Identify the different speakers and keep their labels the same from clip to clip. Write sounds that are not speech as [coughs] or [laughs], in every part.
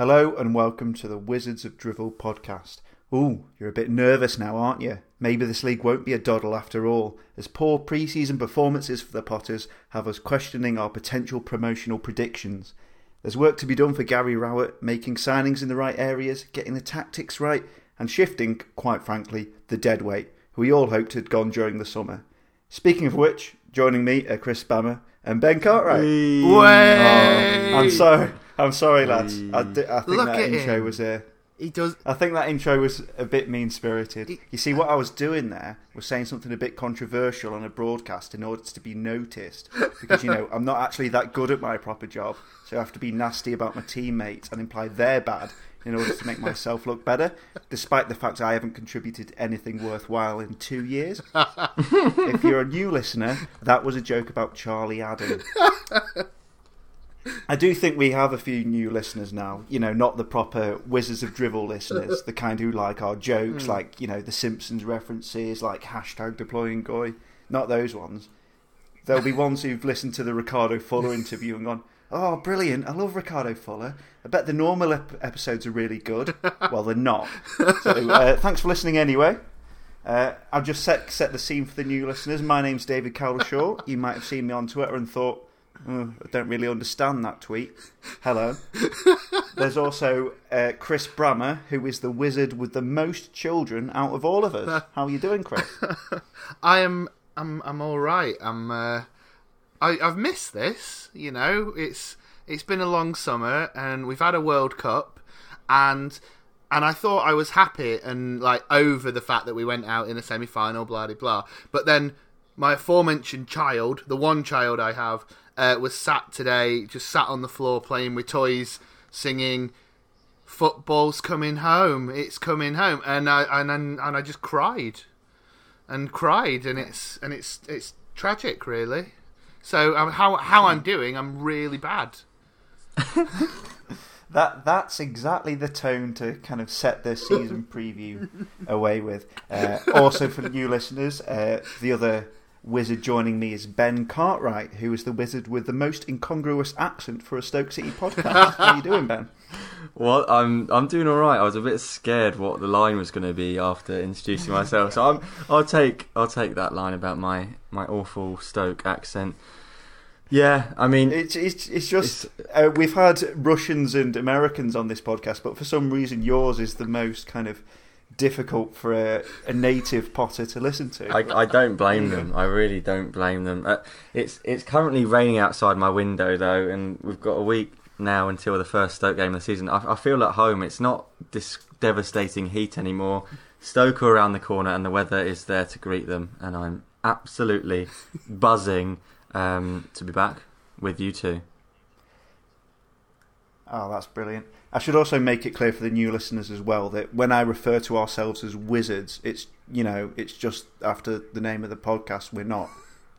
Speaker 1: Hello and welcome to the Wizards of Drivel podcast. Ooh, you're a bit nervous now, aren't you? Maybe this league won't be a doddle after all, as poor pre season performances for the Potters have us questioning our potential promotional predictions. There's work to be done for Gary Rowett, making signings in the right areas, getting the tactics right, and shifting, quite frankly, the dead weight, who we all hoped had gone during the summer. Speaking of which, joining me are Chris Spammer and Ben Cartwright.
Speaker 2: Way!
Speaker 1: Oh, I'm sorry. I'm sorry, lads. I, mm. d- I think
Speaker 2: Look
Speaker 1: that
Speaker 2: at
Speaker 1: intro
Speaker 2: him.
Speaker 1: was a.
Speaker 2: He does.
Speaker 1: I think that intro was a bit mean spirited. You see, what I was doing there was saying something a bit controversial on a broadcast in order to be noticed. Because, you know, [laughs] I'm not actually that good at my proper job. So I have to be nasty about my teammates and imply they're bad in order to make myself look better, despite the fact I haven't contributed anything worthwhile in two years. [laughs] if you're a new listener, that was a joke about Charlie Adam. [laughs] I do think we have a few new listeners now. You know, not the proper Wizards of Drivel listeners, [laughs] the kind who like our jokes, like, you know, the Simpsons references, like hashtag deploying guy. Not those ones. There'll be ones who've listened to the Ricardo Fuller interview and gone, oh, brilliant, I love Ricardo Fuller. I bet the normal ep- episodes are really good. well, they're not. So, uh, thanks for listening anyway. Uh, I'll just set, set the scene for the new listeners. My name's David Cowlishaw. You might have seen me on Twitter and thought, oh, I don't really understand that tweet. Hello. [laughs] There's also uh, Chris Brammer, who is the wizard with the most children out of all of us. How are you doing, Chris? [laughs]
Speaker 2: I am. I'm. I'm all right. I'm. Uh, I, I've missed this. You know, it's it's been a long summer, and we've had a World Cup, and and I thought I was happy and like over the fact that we went out in a semi final, blah blah blah. But then my aforementioned child, the one child I have, uh, was sat today, just sat on the floor playing with toys, singing. Football's coming home. It's coming home, and I and and, and I just cried, and cried, and it's and it's it's tragic, really. So um, how how I'm doing, I'm really bad. [laughs]
Speaker 1: That that's exactly the tone to kind of set the season [laughs] preview away with. Uh, also, for new listeners, uh, the other wizard joining me is Ben Cartwright, who is the wizard with the most incongruous accent for a Stoke City podcast. How are you doing, Ben? [laughs]
Speaker 3: Well, I'm I'm doing all right. I was a bit scared what the line was going to be after introducing myself, so I'm I'll take I'll take that line about my my awful Stoke accent. Yeah, I mean,
Speaker 1: It's it's it's just uh, we've had Russians and Americans on this podcast, but for some reason yours is the most kind of difficult for a, a native Potter to listen to.
Speaker 3: I, I don't blame them. I really don't blame them. Uh, it's it's currently raining outside my window though, and we've got a week now until the first Stoke game of the season. I, I feel at home. It's not this devastating heat anymore. Stoke are around the corner, and the weather is there to greet them, and I'm absolutely buzzing um, to be back with you two.
Speaker 1: Oh, that's brilliant. I should also make it clear for the new listeners as well that when I refer to ourselves as wizards, it's you know it's just after the name of the podcast. We're not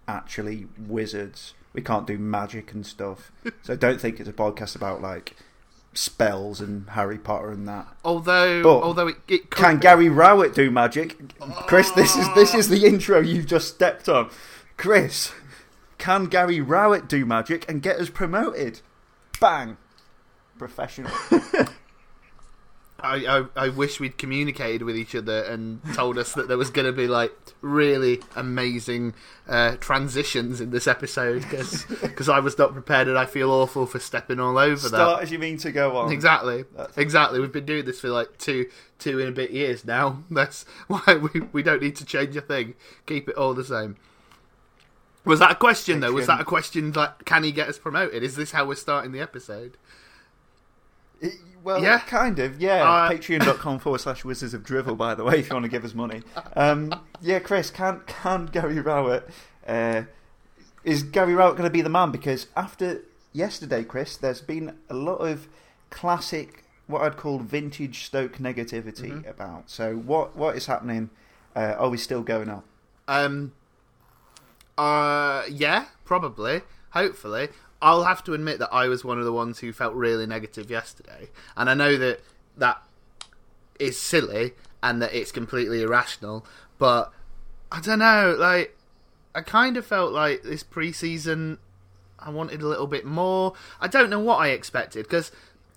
Speaker 1: actually wizards. We can't do magic and stuff. [laughs] So don't think it's a podcast about like spells and Harry Potter and that.
Speaker 2: Although
Speaker 1: But
Speaker 2: although it, it could
Speaker 1: Can
Speaker 2: be.
Speaker 1: Gary Rowett do magic? Chris, this is this is the ah. intro you've just stepped on. Chris, can Gary Rowett do magic and get us promoted? Bang. Professional. [laughs]
Speaker 2: I, I I wish we'd communicated with each other and told us that there was going to be like really amazing uh, transitions in this episode because [laughs] I was not prepared and I feel awful for stepping all over that.
Speaker 1: Start as you mean to go on.
Speaker 2: Exactly.
Speaker 1: That's-
Speaker 2: Exactly. We've been doing this for like two, two and a bit years now. [laughs] That's why we we don't need to change a thing. Keep it all the same. Was that a question though? Was that a question like, can he get us promoted? Is this how we're starting the episode?
Speaker 1: It- well,
Speaker 2: Yeah.
Speaker 1: kind of, yeah.
Speaker 2: Uh, [laughs]
Speaker 1: Patreon.com forward slash Wizards of Drivel, by the way, if you want to give us money. Um, yeah, Chris, can, can Gary Rowett. Uh, is Gary Rowett going to be the man? Because after yesterday, Chris, there's been a lot of classic, what I'd call vintage Stoke negativity
Speaker 2: Mm-hmm.
Speaker 1: about. So, what what is happening? Uh, are we still going on?
Speaker 2: Um. Uh. Yeah. Probably. Hopefully. I'll have to admit that I was one of the ones who felt really negative yesterday, and I know that that is silly and that it's completely irrational. But I don't know. Like, I kind of felt like this preseason, I wanted a little bit more. I don't know what I expected because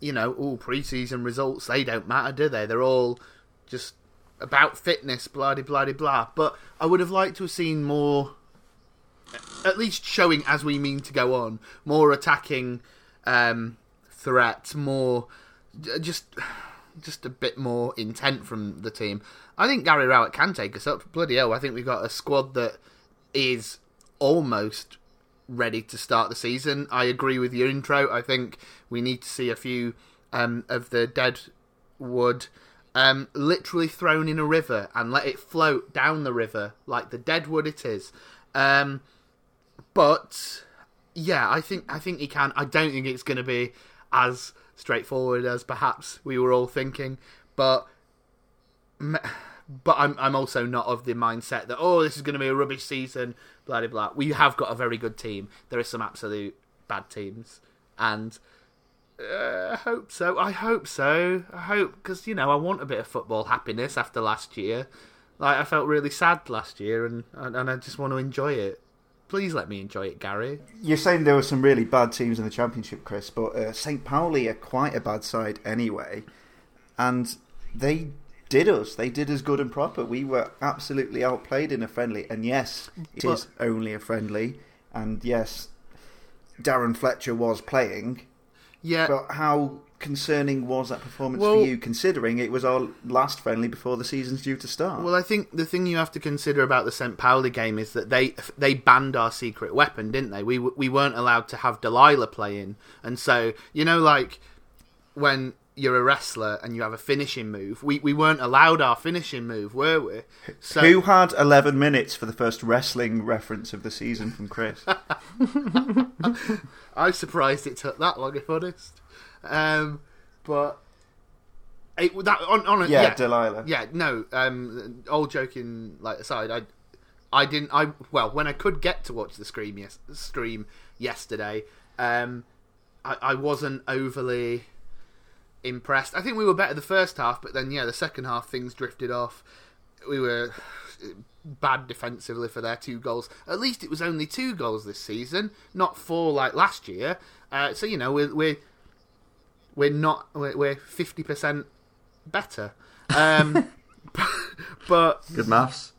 Speaker 2: you know, all preseason results they don't matter, do they? They're all just about fitness, blah blah blah blah. But I would have liked to have seen more, at least showing as we mean to go on, more attacking um, threat, more just just a bit more intent from the team. I think Gary Rowett can take us up. Bloody hell, I think we've got a squad that is almost ready to start the season. I agree with your intro. I think we need to see a few um, of the dead wood um, literally thrown in a river and let it float down the river like the dead wood it is. Um, but yeah, I think I think he can. I don't think it's going to be as straightforward as perhaps we were all thinking, but but I'm I'm also not of the mindset that oh this is going to be a rubbish season, blah blah blah. We have got a very good team. There are some absolute bad teams, and uh, I hope so. I hope so. I hope because you know I want a bit of football happiness after last year. Like I felt really sad last year, and and I just want to enjoy it. Please let me enjoy it, Gary.
Speaker 1: You're saying there were some really bad teams in the championship, Chris, but uh, St. Pauli are quite a bad side anyway, and they did us. They did us good and proper. We were absolutely outplayed in a friendly, and yes, it but, is only a friendly, and yes, Darren Fletcher was playing.
Speaker 2: Yeah,
Speaker 1: but how concerning was that performance well, for you, considering it was our last friendly before the season's due to start?
Speaker 2: Well, I think the thing you have to consider about the St. Pauli game is that they they banned our secret weapon, didn't they? We we weren't allowed to have Delilah playing, and so you know, like when you're a wrestler and you have a finishing move. We we weren't allowed our finishing move, were we?
Speaker 1: So, Who had 11 minutes for the first wrestling reference of the season from Chris? [laughs]
Speaker 2: I'm surprised it took that long, if honest. Um, but it, that on, on a,
Speaker 1: yeah, yeah, Delilah.
Speaker 2: Yeah, no. Um, all joking like aside, I I didn't. I well, when I could get to watch the stream yes, stream yesterday, um, I, I wasn't overly impressed. I think we were better the first half, but then yeah, the second half things drifted off. We were bad defensively for their two goals. At least it was only two goals this season, not four like last year. Uh, so you know we're we're we're not we're fifty percent better. Um, [laughs] but
Speaker 3: good maths.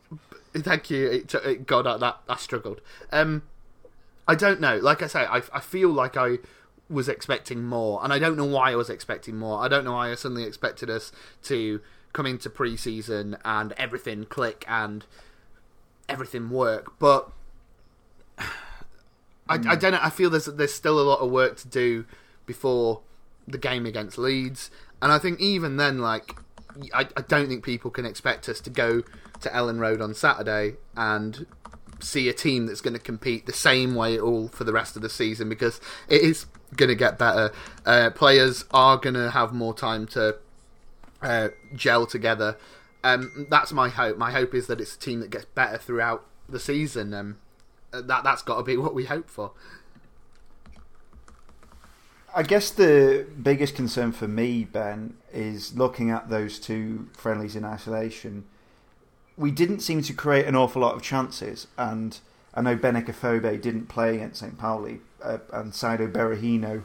Speaker 2: Thank you. It, it, God, that I struggled. Um, I don't know. Like I say, I, I feel like I was expecting more, and I don't know why I was expecting more. I don't know why I suddenly expected us to come into preseason and everything click and everything work, but [sighs] I, I hmm. don't know. I feel there's there's still a lot of work to do before the game against Leeds, and I think even then, like I, I don't think people can expect us to go to Elland Road on Saturday and see a team that's going to compete the same way all for the rest of the season because it is going to get better. Uh, players are going to have more time to uh, gel together. Um, that's my hope. My hope is that it's a team that gets better throughout the season. Um, that that's got to be [laughs] what we hope for.
Speaker 1: I guess the biggest concern for me, Ben, is looking at those two friendlies in isolation. We didn't seem to create an awful lot of chances, and I know Benik Afobe didn't play against St. Pauli, uh, and Saido Berahino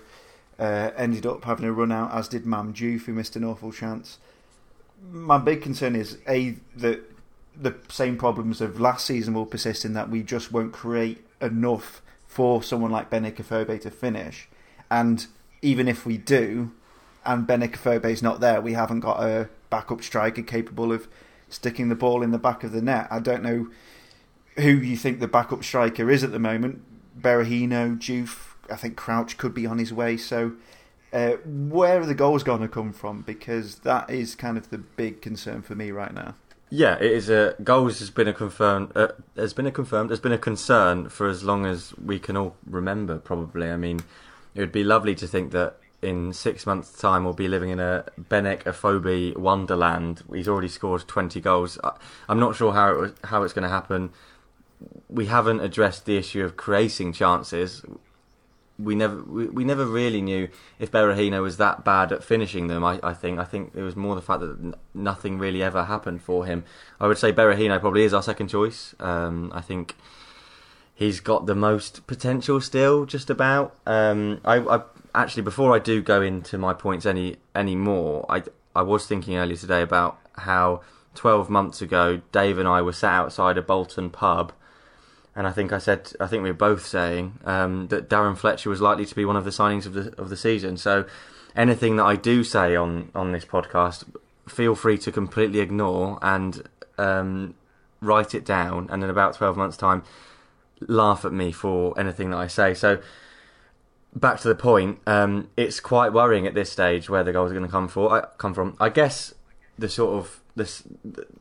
Speaker 1: uh, ended up having a run out, as did Mam Diouf, who missed an awful chance. My big concern is a that the same problems of last season will persist in that we just won't create enough for someone like Benik Afobe to finish, and even if we do, and Benik Afobe is not there, we haven't got a backup striker capable of sticking the ball in the back of the net. I don't know who you think the backup striker is at the moment. Berahino, Diouf, I think Crouch could be on his way. So, uh, where are the goals going to come from? Because that is kind of the big concern for me right now.
Speaker 3: Yeah, it is a goals has been a confirmed uh, has been a confirmed has been a concern for as long as we can all remember. Probably, I mean, it would be lovely to think that in six months' time we'll be living in a Benik Afobe wonderland. He's already scored twenty goals. I'm not sure how it how it's going to happen we haven't addressed the issue of creating chances. We never we, we never really knew if Berahino was that bad at finishing them. I, I think I think it was more the fact that nothing really ever happened for him. I would say Berahino probably is our second choice. Um, I think he's got the most potential still, just about. Um, I, I actually, before I do go into my points any any more, I I was thinking earlier today about how 12 months ago, Dave and I were sat outside a Bolton pub, and I think I said, I think we were both saying um, that Darren Fletcher was likely to be one of the signings of the of the season. So, anything that I do say on on this podcast, feel free to completely ignore and um, write it down, and in about 12 months' time, laugh at me for anything that I say. So. Back to the point, um, it's quite worrying at this stage where the goals are going to come for. I, come from. I guess the sort of the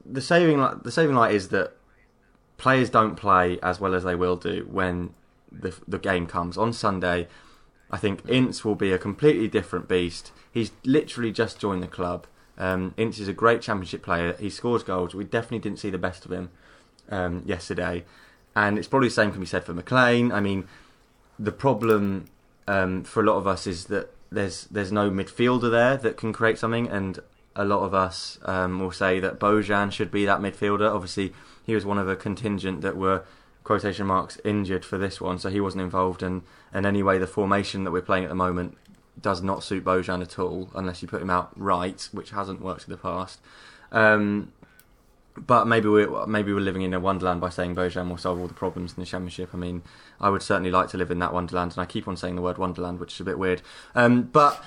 Speaker 3: the saving the saving light is that players don't play as well as they will do when the the game comes on Sunday. I think Ince will be a completely different beast. He's literally just joined the club. Um, Ince is a great championship player. He scores goals. We definitely didn't see the best of him um, yesterday, and it's probably the same can be said for McLean. I mean, the problem um, for a lot of us is that there's there's no midfielder there that can create something, and a lot of us um, will say that Bojan should be that midfielder. Obviously, he was one of a contingent that were quotation marks injured for this one, so he wasn't involved. And and anyway, the formation that we're playing at the moment does not suit Bojan at all, unless you put him out right, which hasn't worked in the past. Um, but maybe we're maybe we're living in a wonderland by saying Bojan will solve all the problems in the championship. I mean, I would certainly like to live in that wonderland, and I keep on saying the word wonderland, which is a bit weird. Um, but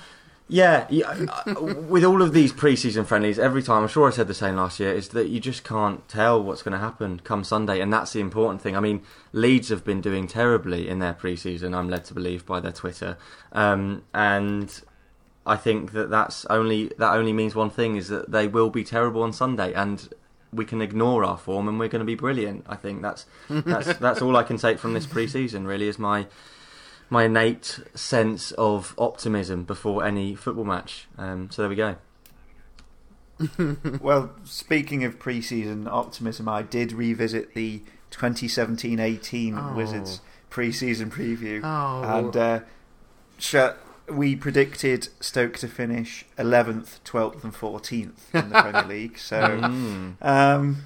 Speaker 3: yeah, yeah [laughs] with all of these pre-season friendlies, every time I'm sure I said the same last year is that you just can't tell what's going to happen come Sunday, and that's the important thing. I mean, Leeds have been doing terribly in their pre-season. I'm led to believe by their Twitter, um, and I think that that's only that only means one thing: is that they will be terrible on Sunday, and we can ignore our form, and we're going to be brilliant. I think that's that's [laughs] that's all I can take from this pre-season. Really, is my my innate sense of optimism before any football match. Um, so there we go.
Speaker 1: well, speaking of pre-season optimism, I did revisit the 2017-18 oh. Wizards pre-season preview,
Speaker 2: oh.
Speaker 1: and uh, we predicted Stoke to finish 11th, 12th, and 14th in the Premier [laughs] League. So, mm. um,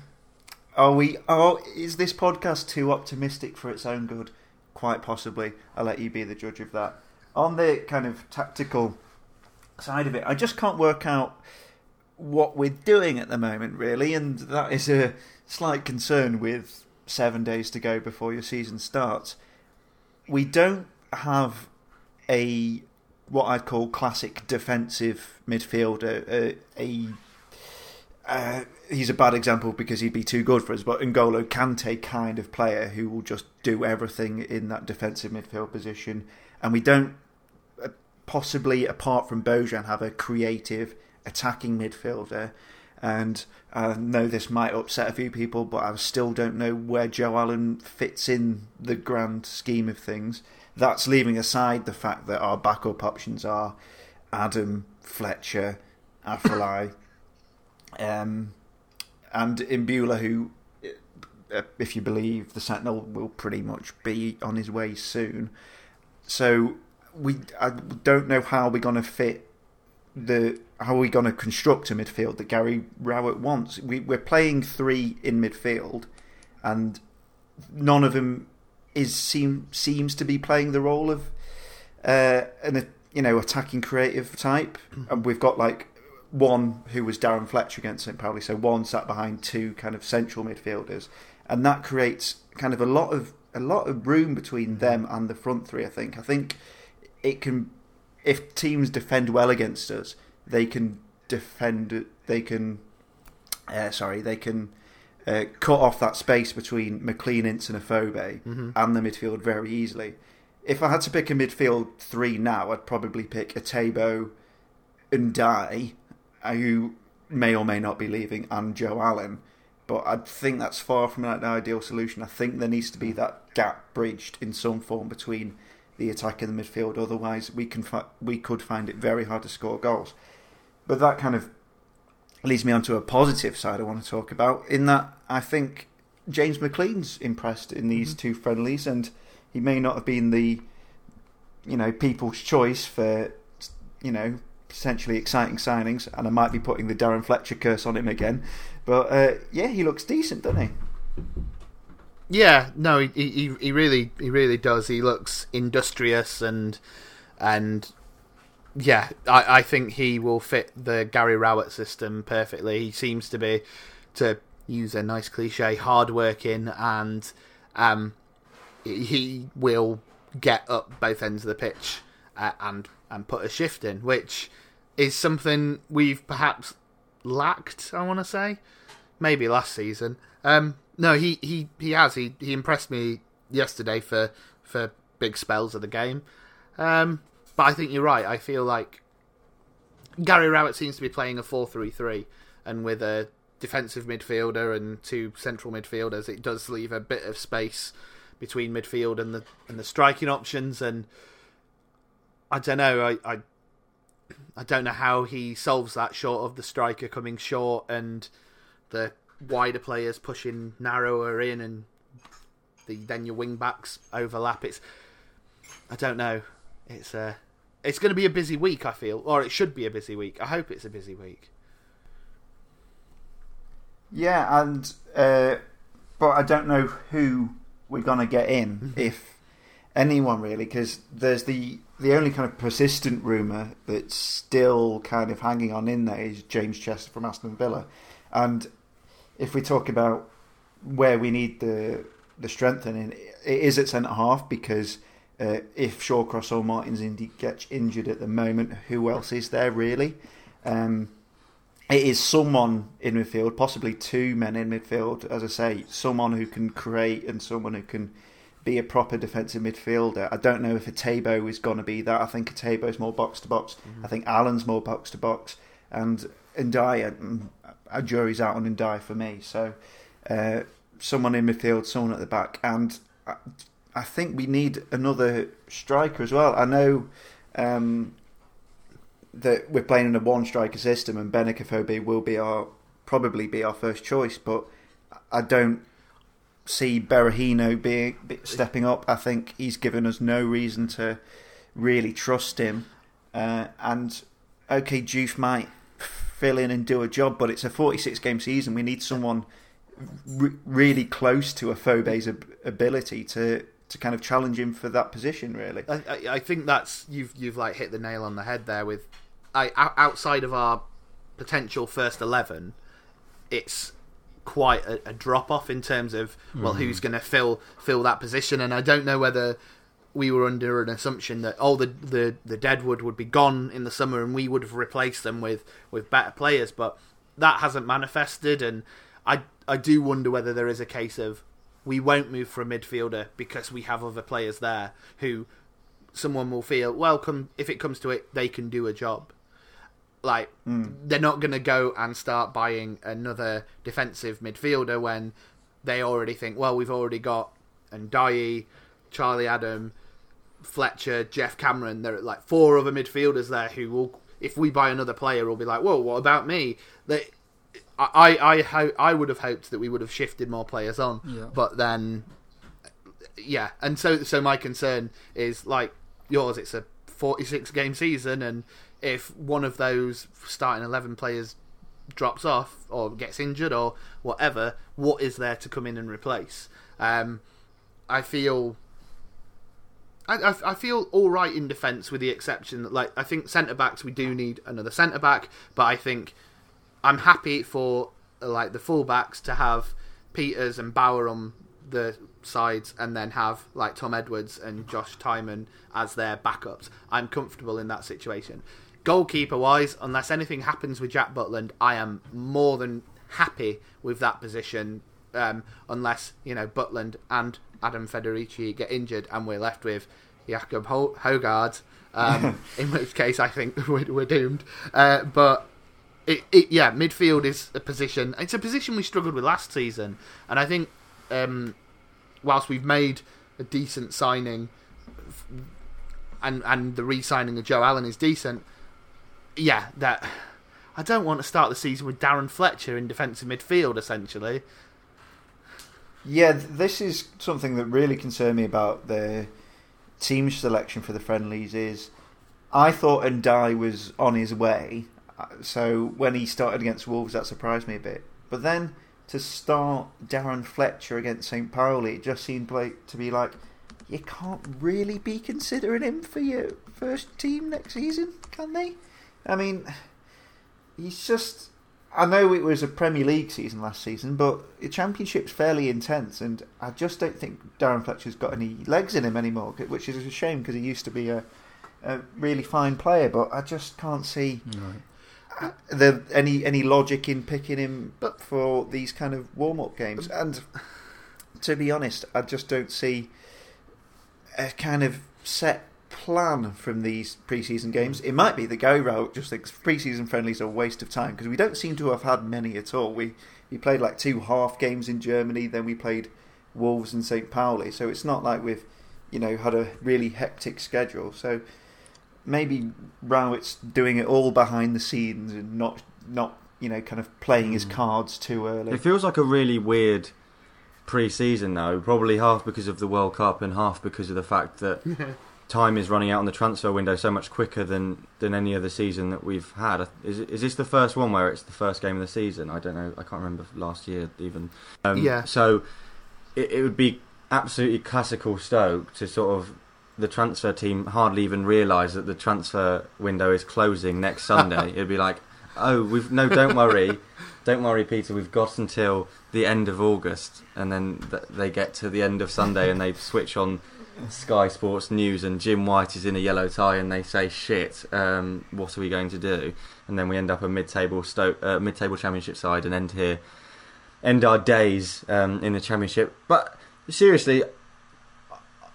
Speaker 1: are we? Oh, is this podcast too optimistic for its own good? quite possibly. I'll let you be the judge of that. On the kind of tactical side of it, I just can't work out what we're doing at the moment, really, and that is a slight concern with seven days to go before your season starts. We don't have a what I'd call classic defensive midfielder, a, a uh, he's a bad example because he'd be too good for us, but N'Golo Kante kind of player who will just do everything in that defensive midfield position. And we don't, uh, possibly apart from Bojan, have a creative attacking midfielder. And I know this might upset a few people, but I still don't know where Joe Allen fits in the grand scheme of things. That's leaving aside the fact that our backup options are Adam, Fletcher, [coughs] Afellay. Um, and Imbula, who, uh, if you believe the Sentinel, will pretty much be on his way soon. So we I don't know how we're going to fit the how are we going to construct a midfield that Gary Rowett wants. We, we're playing three in midfield, and none of them is seem seems to be playing the role of uh, an you know attacking creative type. And we've got like one who was Darren Fletcher against St. Pauli, so one sat behind two kind of central midfielders, and that creates kind of a lot of a lot of room between them and the front three. I think. I think it can, if teams defend well against us, they can defend. They can, uh, sorry, they can. Uh, cut off that space between McLean, Ince, and Afobe mm-hmm. and the midfield very easily. If I had to pick a midfield three now, I'd probably pick Etebo, Ndiaye, who may or may not be leaving, and Joe Allen. But I think that's far from an ideal solution. I think there needs to be that gap bridged in some form between the attack and the midfield. Otherwise, we can fi- we could find it very hard to score goals. But that kind of leads me on to a positive side I want to talk about. In that, I think James McLean's impressed in these mm-hmm. two friendlies, and he may not have been the you know people's choice for you know potentially exciting signings, and I might be putting the Darren Fletcher curse on him again. But uh, yeah, he looks decent, doesn't he?
Speaker 2: Yeah, no, he, he he really he really does. He looks industrious and and yeah, I, I think he will fit the Gary Rowett system perfectly. He seems to be, to use a nice cliche, hardworking, and um, he will get up both ends of the pitch uh, and and put a shift in, which is something we've perhaps lacked. I want to say, maybe last season. Um, no, he, he, he has. He he impressed me yesterday for for big spells of the game. Um, but I think you're right. I feel like Gary Rowett seems to be playing a 4-3-3, and with a defensive midfielder and two central midfielders, it does leave a bit of space between midfield and the and the striking options. And I don't know. I I, I don't know how he solves that short of the striker coming short and the wider players pushing narrower in and the then your wing backs overlap. It's I don't know. It's uh it's going to be a busy week. I feel, or it should be a busy week. I hope it's a busy week.
Speaker 1: Yeah, and uh, but I don't know who we're gonna get in [laughs] if anyone really, because there's the the only kind of persistent rumor that's still kind of hanging on in there is James Chester from Aston Villa, and if we talk about where we need the the strengthening, it is at centre half because. Uh, if Shawcross or Martins indeed gets injured at the moment, who else is there really? Um, it is someone in midfield, possibly two men in midfield. As I say, someone who can create and someone who can be a proper defensive midfielder. I don't know if Etebo is going to be that. I think Etebo is more box to box. I think Allen's more box to box, and Ndiaye, a jury's out on Ndiaye for me. So, uh, someone in midfield, someone at the back, and I, think we need another striker as well. I know. Um, that we're playing in a one striker system and Benik Afobe will be our probably be our first choice, but I don't see Berahino being be- stepping up. I think he's given us no reason to really trust him. Uh, and okay, Juve might fill in and do a job, but it's a 46 game season. We need someone re- really close to Afobe's ab- ability to to kind of challenge him for that position. Really,
Speaker 2: I, I, I think that's you've you've like hit the nail on the head there. With I outside of our potential first eleven, it's quite a, a drop off in terms of well, mm-hmm. who's going to fill fill that position. And I don't know whether we were under an assumption that all the, the the Deadwood would be gone in the summer and we would have replaced them with with better players, but that hasn't manifested. And I I do wonder whether there is a case of we won't move for a midfielder because we have other players there who someone will feel welcome if it comes to it they can do a job. Like hmm. they're not going to go and start buying another defensive midfielder when they already think well we've already got and Ndiaye, Charlie Adam, Fletcher, Geoff Cameron. There are like four other midfielders there who will if we buy another player will be like whoa what about me? They I I ho- I would have hoped that we would have shifted more players on
Speaker 4: Yeah.
Speaker 2: but then yeah and so so my concern is like yours it's a 46 game season and if one of those starting 11 players drops off or gets injured or whatever what is there to come in and replace um i feel I, I, I feel all right in defence, with the exception that, like, I think centre backs we do need another centre back, but I think I'm happy for like the fullbacks to have Peters and Bauer on the sides, and then have like Tom Edwards and Josh Tymon as their backups. I'm comfortable in that situation. Goalkeeper wise, unless anything happens with Jack Butland, I am more than happy with that position. Um, unless you know Butland and Adam Federici get injured, and we're left with Jakob Ho- Haugaard, um, [laughs] in which case I think [laughs] we're, we're doomed. Uh, but it, it, yeah, midfield is a position. It's a position we struggled with last season, and I think um, whilst we've made a decent signing, and and the re-signing of Joe Allen is decent, yeah, that I don't want to start the season with Darren Fletcher in defensive midfield. Essentially,
Speaker 1: Yeah, this is something that really concerned me about the team selection for the friendlies. Is I thought Ndiaye was on his way, so when he started against Wolves, that surprised me a bit. But then to start Darren Fletcher against St. Pauli, it just seemed like to be like you can't really be considering him for your first team next season, can they? I mean, he's just. I know it was a Premier League season last season, but the Championship's fairly intense, and I just don't think Darren Fletcher's got any legs in him anymore, which is a shame because he used to be a, a really fine player, but I just can't see the, any any logic in picking him
Speaker 2: But-
Speaker 1: for these kind of warm up games. And to be honest, I just don't see a kind of set plan from these preseason games. Mm. It might be that Gary Rowett, just thinks preseason friendlies are a waste of time because we don't seem to have had many at all. We we played like two half games in Germany, then we played Wolves and St. Pauli, so it's not like we've you know had a really hectic schedule. So maybe Rowett's doing it all behind the scenes and not not you know kind of playing his cards too early.
Speaker 3: It feels like a really weird pre-season though, probably half because of the World Cup and half because of the fact that [laughs] time is running out on the transfer window so much quicker than, than any other season that we've had. Is is this the first one where it's the first game of the season? I don't know. I can't remember last year even. Um,
Speaker 2: Yeah.
Speaker 3: So it, it would be absolutely classical Stoke to sort of the transfer team hardly even realise that the transfer window is closing next Sunday. [laughs] It'd be like, oh, we've no, don't worry, don't worry, Peter. We've got until the end of August, and then th- they get to the end of Sunday and they switch on Sky Sports News, and Jim White is in a yellow tie, and they say, "Shit, um, what are we going to do?" And then we end up a mid-table Stoke, uh, mid-table Championship side, and end here, end our days um, in the Championship. But seriously,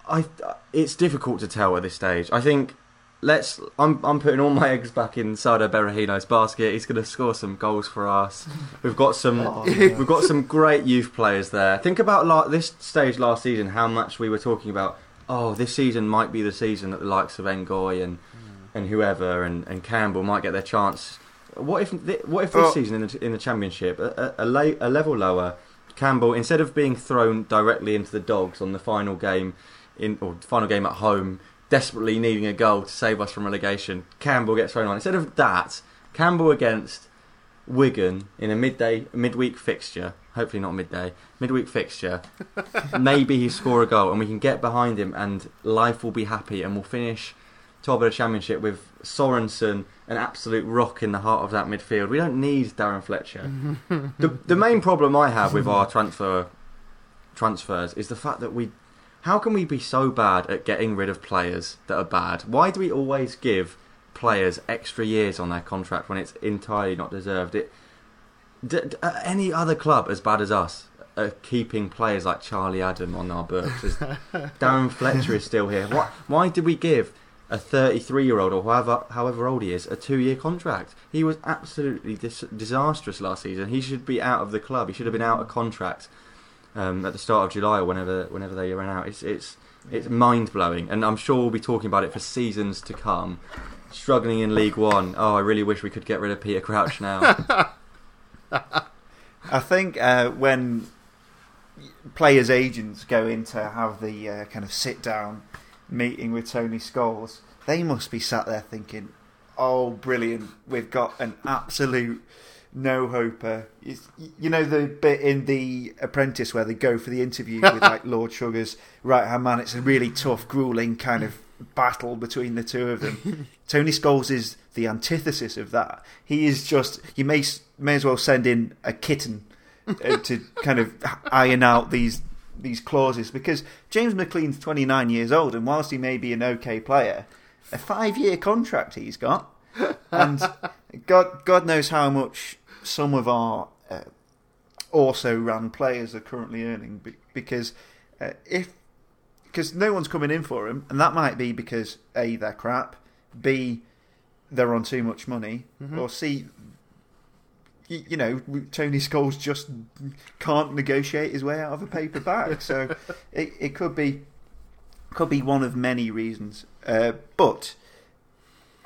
Speaker 3: I it's difficult to tell at this stage. I think let's. I'm I'm putting all my eggs back in Saido Berahino's basket. He's going to score some goals for us. We've got some. [laughs]
Speaker 1: Oh, yeah.
Speaker 3: We've got some great youth players there. Think about la- this stage last season. How much we were talking about. Oh, this season might be the season that the likes of Ngoy and hmm. and whoever and, and Campbell might get their chance. What if what if this
Speaker 1: Oh.
Speaker 3: season in the, in the championship a, a, a, la- a level lower Campbell instead of being thrown directly into the dogs on the final game in or final game at home desperately needing a goal to save us from relegation Campbell gets thrown on instead of that Campbell against Wigan in a midday midweek fixture hopefully not midday midweek fixture [laughs] maybe he score a goal and we can get behind him and life will be happy and we'll finish top of the championship with Sorensen, an absolute rock in the heart of that midfield. We don't need Darren Fletcher. [laughs] the the main problem I have with our transfer transfers is the fact that we how can we be so bad at getting rid of players that are bad? Why do we always give players extra years on their contract when it's entirely not deserved? It d- d- uh, any other club as bad as us are keeping players like Charlie Adam on our books. [laughs] Darren Fletcher is still here. Why, why did we give a 33 year old or however however old he is a two year contract? He was absolutely dis- disastrous last season. He should be out of the club. He should have been out of contract um, at the start of July or whenever whenever they ran out. It's it's it's mind blowing, and I'm sure we'll be talking about it for seasons to come. Struggling in League One. Oh, I really wish we could get rid of Peter Crouch now. [laughs]
Speaker 1: I think uh, when players' agents go in to have the uh, kind of sit down meeting with Tony Scholes, they must be sat there thinking, "Oh, brilliant! We've got an absolute no hoper." It's- You know the bit in The Apprentice where they go for the interview with [laughs] like Lord Sugar's right hand man. It's a really tough, grueling kind of battle between the two of them. [laughs] Tony Scholes is the antithesis of that. He is just you may may as well send in a kitten uh, to kind of [laughs] iron out these these clauses because James McLean's 29 years old and whilst he may be an okay player, a five year contract he's got, and God God knows how much some of our uh, also ran players are currently earning because uh, if because no one's coming in for him, and that might be because a they're crap, b they're on too much money, or c you know Tony Scholes just can't negotiate his way out of a paper bag. [laughs] so it it could be could be one of many reasons, uh, but.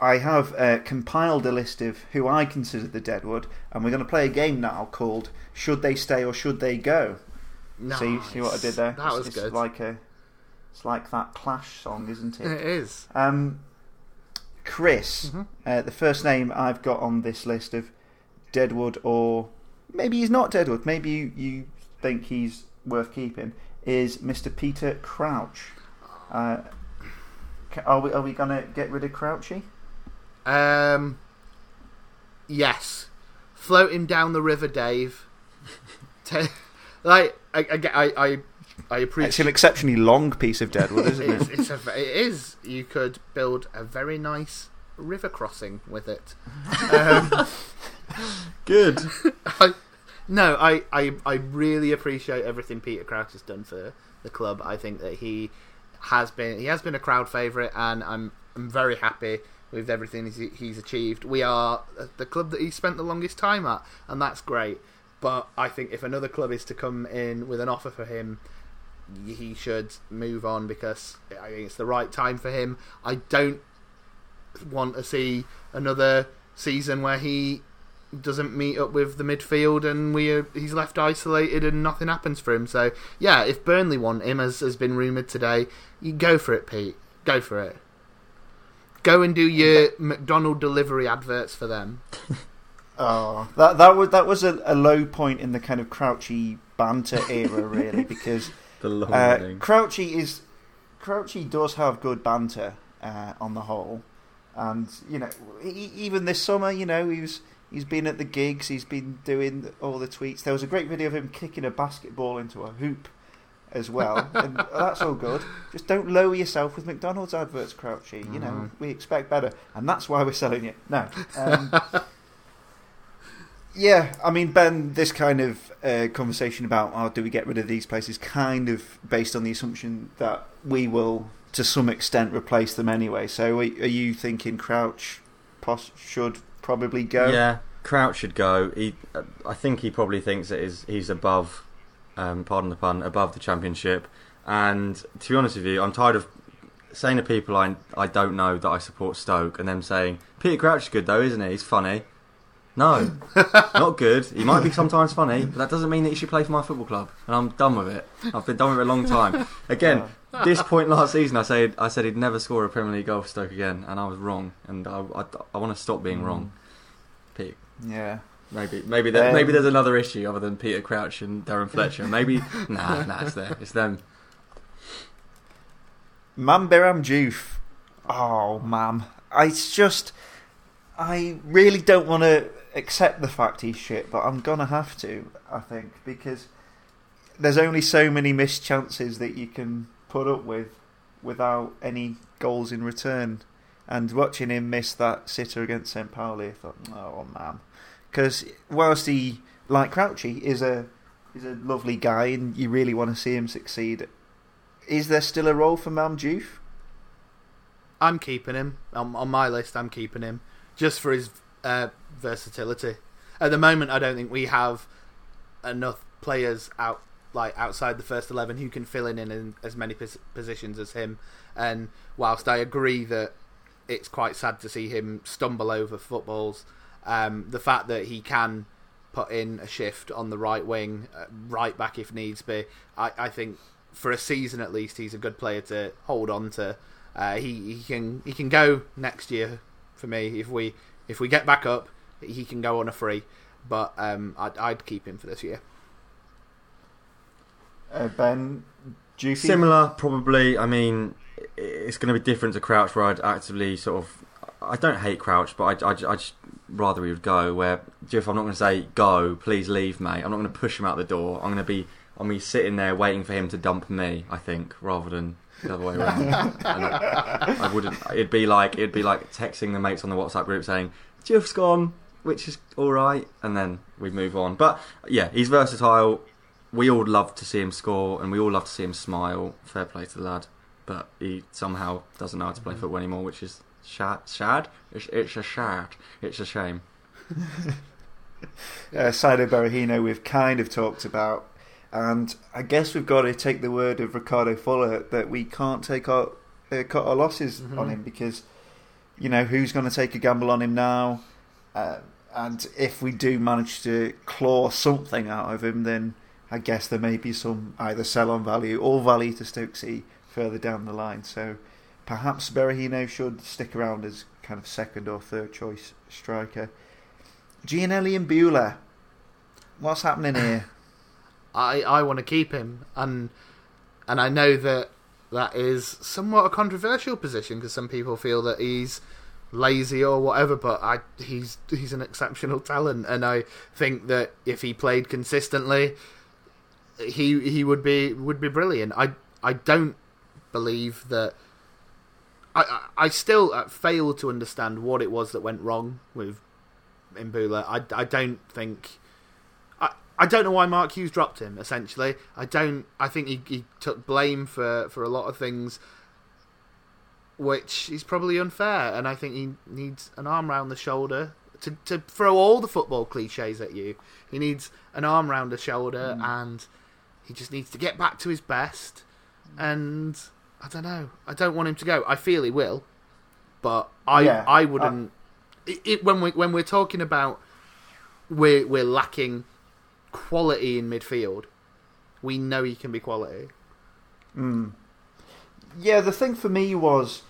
Speaker 1: I have uh, compiled a list of who I consider the Deadwood, and we're going to play a game now called "Should They Stay or Should They Go?" See, see what I did there?
Speaker 2: That was
Speaker 1: it's
Speaker 2: good.
Speaker 1: Like a, it's like that Clash song, isn't
Speaker 2: It
Speaker 1: it?
Speaker 2: is.
Speaker 1: Um, Chris,
Speaker 2: Mm-hmm.
Speaker 1: uh, the first name I've got on this list of Deadwood, or maybe he's not Deadwood. Maybe you, you think he's worth keeping. Is Mr. Peter Crouch? Uh, are we are we gonna get rid of Crouchy?
Speaker 2: Um, yes, float him down the river, Dave. Like I, I, I, I, I
Speaker 1: It's an exceptionally long piece of deadwood, isn't
Speaker 2: It's,
Speaker 1: it?
Speaker 2: it's a, it is. You could build a very nice river crossing with it. Um,
Speaker 3: Good.
Speaker 2: I, no, I, I, I really appreciate everything Peter Crouch has done for the club. I think that he has been he has been a crowd favourite, and I'm I'm very happy with everything he's, achieved. We are the club that he spent the longest time at, and that's great. But I think if another club is to come in with an offer for him, he should move on because I think it's the right time for him. I don't want to see another season where he doesn't meet up with the midfield and we are, he's left isolated and nothing happens for him. So yeah, if Burnley want him, as has been rumoured today, you go for it, Pete. Go for it. Go and do your McDonald delivery adverts for them. [laughs]
Speaker 1: Oh, that that was that was a, a low point in the kind of Crouchy banter era, really, [laughs] because
Speaker 3: The long
Speaker 1: uh. Crouchy is Crouchy does have good banter uh, on the whole, and you know e- even this summer, you know he was he's been at the gigs, he's been doing all the tweets. There was a great video of him kicking a basketball into a hoop as well, [laughs] and that's all good. Just don't lower yourself with McDonald's adverts, Crouchy. You know
Speaker 3: Mhm.
Speaker 1: we expect better, and that's why we're selling it. No. Um, [laughs] Yeah, I mean, Ben, this kind of uh, conversation about oh, do we get rid of these places kind of based on the assumption that we will, to some extent, replace them anyway. So, are, are you thinking Crouch pos- should probably go?
Speaker 3: Yeah, Crouch should go. He, uh, I think he probably thinks that is he's above, um, pardon the pun, above the championship. And to be honest with you, I'm tired of saying to people I I don't know that I support Stoke and them saying Peter Crouch is good though, isn't he? He's funny. No, [laughs] not good. He might be sometimes funny, but that doesn't mean that he should play for my football club. And I'm done with it. I've been done with it a long time. [laughs] Again, this point last season, I said I said he'd never score a Premier League goal for Stoke again, and I was wrong. And I I, I want to stop being wrong. Pete.
Speaker 1: Yeah.
Speaker 3: Maybe, maybe there,
Speaker 1: Um,
Speaker 3: maybe there's another issue other than Peter Crouch and Darren Fletcher. Maybe, [laughs] nah, nah, it's there, it's them.
Speaker 1: Mame Biram Diouf. Oh, mam. It's just. I really don't want to accept the fact he's shit, but I'm going to have to, I think, because there's only so many missed chances that you can put up with without any goals in return. And watching him miss that sitter against St. Pauli, I thought, oh, man. Because whilst he, like Crouchy, is a, is a lovely guy and you really want to see him succeed, is there still a role for Mam Diouf?
Speaker 2: I'm keeping him on, on my list. I'm keeping him just for his uh, versatility. At the moment, I don't think we have enough players out like outside the first eleven who can fill in in as many pos- positions as him. And whilst I agree that it's quite sad to see him stumble over footballs, um, the fact that he can put in a shift on the right wing, uh, right back if needs be, I, I think for a season at least, he's a good player to hold on to. Uh, he he can he can go next year for me if we if we get back up. He can go on a free, but um, I'd, I'd keep him for this year.
Speaker 1: Uh, ben, Juicy?
Speaker 3: Similar, probably. I mean, it's going to be different to Crouch, where I'd actively sort of. I don't hate Crouch, but I I I just rather he would go. Where Jeff, I'm not going to say go, please leave, mate. I'm not going to push him out the door. I'm going to be I'm going to be sitting there waiting for him to dump me. I think rather than the other way around. [laughs] I, I wouldn't. It'd be like it'd be like texting the mates on the WhatsApp group saying Jeff's gone, which is all right, and then we move on. But yeah, he's versatile. We all love to see him score, and we all love to see him smile. Fair play to the lad, but he somehow doesn't know how to play mm-hmm. football anymore, which is shad. Shad? It's, it's a shad. It's a shame. [laughs]
Speaker 1: uh, Saido Berahino we've kind of talked about, and I guess we've got to take the word of Ricardo Fuller that we can't take our uh, cut our losses
Speaker 2: Mhm.
Speaker 1: on him because you know who's going to take a gamble on him now, uh, and if we do manage to claw something out of him, then I guess there may be some either sell on value or value to Stoke Stokesy further down the line. So perhaps Berahino should stick around as kind of second or third choice striker. Giannelli Imbula. What's happening [coughs] here?
Speaker 2: I, I want to keep him, and and I know that that is somewhat a controversial position because some people feel that he's lazy or whatever, but I he's he's an exceptional talent, and I think that if he played consistently, he he would be would be brilliant. I I don't believe that. I I, still uh, fail to understand what it was that went wrong with Imbula. I I don't think. I, I don't know why Mark Hughes dropped him. Essentially, I don't. I think he, he took blame for, for a lot of things which is probably unfair. And I think he needs an arm round the shoulder to, to throw all the football cliches at you. He needs an arm round the shoulder, mm. and he just needs to get back to his best. And I don't know. I don't want him to go. I feel he will, but I yeah, I wouldn't. I... It, it, when we when we're talking about we're we're lacking quality in midfield, we know he can be quality.
Speaker 1: Mm. Yeah, the thing for me was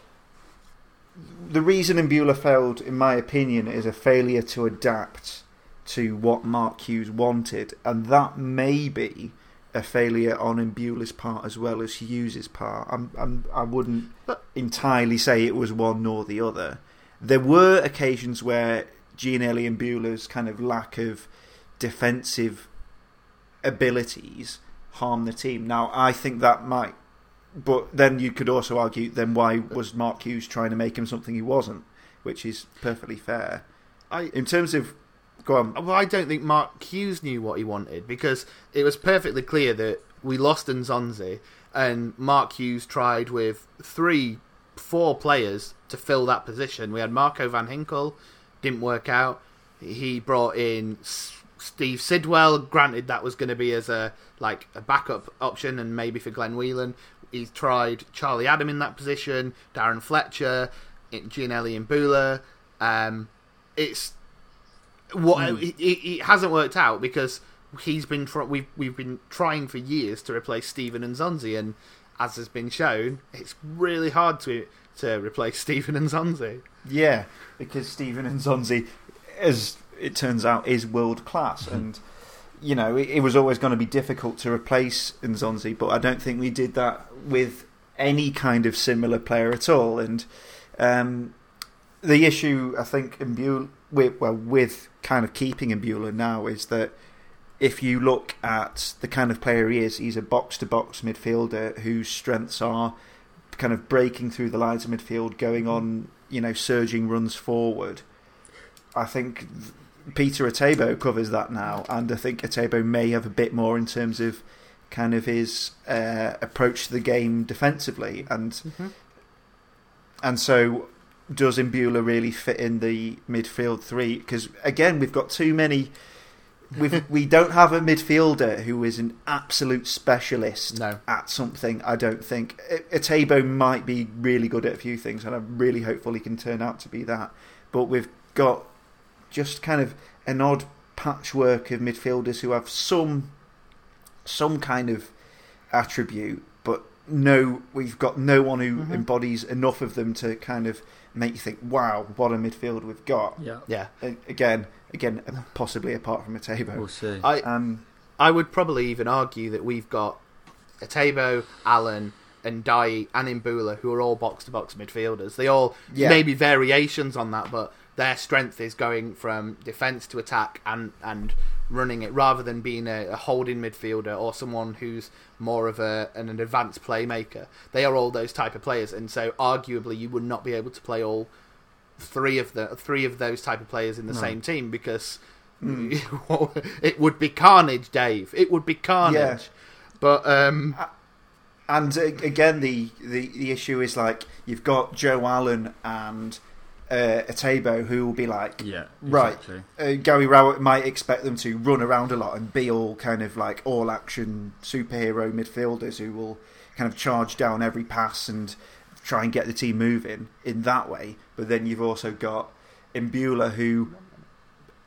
Speaker 1: the reason Imbula failed, in my opinion, is a failure to adapt to what Mark Hughes wanted, and that may be a failure on Imbula's part as well as Hughes's part. I'm, I'm, I wouldn't entirely say it was one nor the other. There were occasions where Giannelli Imbula's kind of lack of defensive abilities harm the team. Now, I think that might but then you could also argue, then why was Mark Hughes trying to make him something he wasn't? Which is perfectly fair. I, in terms of, go on.
Speaker 2: Well, I don't think Mark Hughes knew what he wanted because it was perfectly clear that we lost Nzonzi and Mark Hughes tried with three, four players to fill that position. We had Marco Van Ginkel, didn't work out. He brought in Steve Sidwell. Granted, that was going to be as a like a backup option and maybe for Glenn Whelan he's tried Charlie Adam in that position, Darren Fletcher, Giannelli Imbula. Um, it's what mm. it, it, hasn't worked out because he's been tr- we've we've been trying for years to replace Steven Nzonzi, and as has been shown, it's really hard to to replace [laughs] Steven Nzonzi.
Speaker 1: Yeah, because Steven Nzonzi, as it turns out, is world class and you know, it, it was always going to be difficult to replace Nzonzi, but I don't think we did that with any kind of similar player at all. And um, the issue, I think, in with, well, with kind of keeping Imbula now is that if you look at the kind of player he is, he's a box to box midfielder whose strengths are kind of breaking through the lines of midfield, going on, you know, surging runs forward. I think Peter Etebo covers that now, and I think Etebo may have a bit more in terms of kind of his uh, approach to the game defensively, and mm-hmm. and so does Imbula really fit in the midfield three? Because again, we've got too many. we [laughs] we don't have a midfielder who is an absolute specialist
Speaker 2: no.
Speaker 1: at something. I don't think Etebo might be really good at a few things, and I'm really hopeful he can turn out to be that. But we've got just kind of an odd patchwork of midfielders who have some some kind of attribute, but no, we've got no one who mm-hmm. embodies enough of them to kind of make you think, "Wow, what a midfield we've got."
Speaker 2: Yeah, yeah.
Speaker 1: Again, again, possibly apart from Etebo.
Speaker 3: We'll see.
Speaker 2: I, um, I would probably even argue that we've got Etebo, Allen, Ndiaye and Imbula, who are all box to box midfielders. They all yeah. maybe variations on that, but their strength is going from defence to attack and and running it rather than being a, a, holding midfielder or someone who's more of a an, an advanced playmaker. They are all those type of players, and so arguably you would not be able to play all three of the three of those type of players in the no. same team because mm. [laughs] it would be carnage, Dave. It would be carnage. Yeah. But um,
Speaker 1: and again, the, the the issue is like you've got Joe Allen and uh, Etebo who will be like,
Speaker 3: yeah,
Speaker 1: exactly. right. Uh, Gary Rowett might expect them to run around a lot and be all kind of like all action superhero midfielders who will kind of charge down every pass and try and get the team moving in that way. But then you've also got Imbula who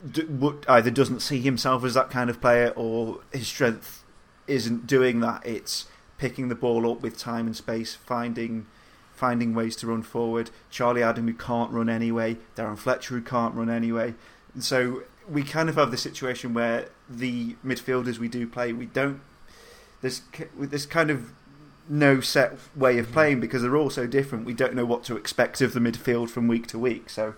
Speaker 1: d- either doesn't see himself as that kind of player or his strength isn't doing that. It's picking the ball up with time and space, finding finding ways to run forward. Charlie Adam, who can't run anyway. Darren Fletcher, who can't run anyway. And so we kind of have the situation where the midfielders we do play, we don't. There's, there's kind of no set way of playing because they're all so different. We don't know what to expect of the midfield from week to week. So,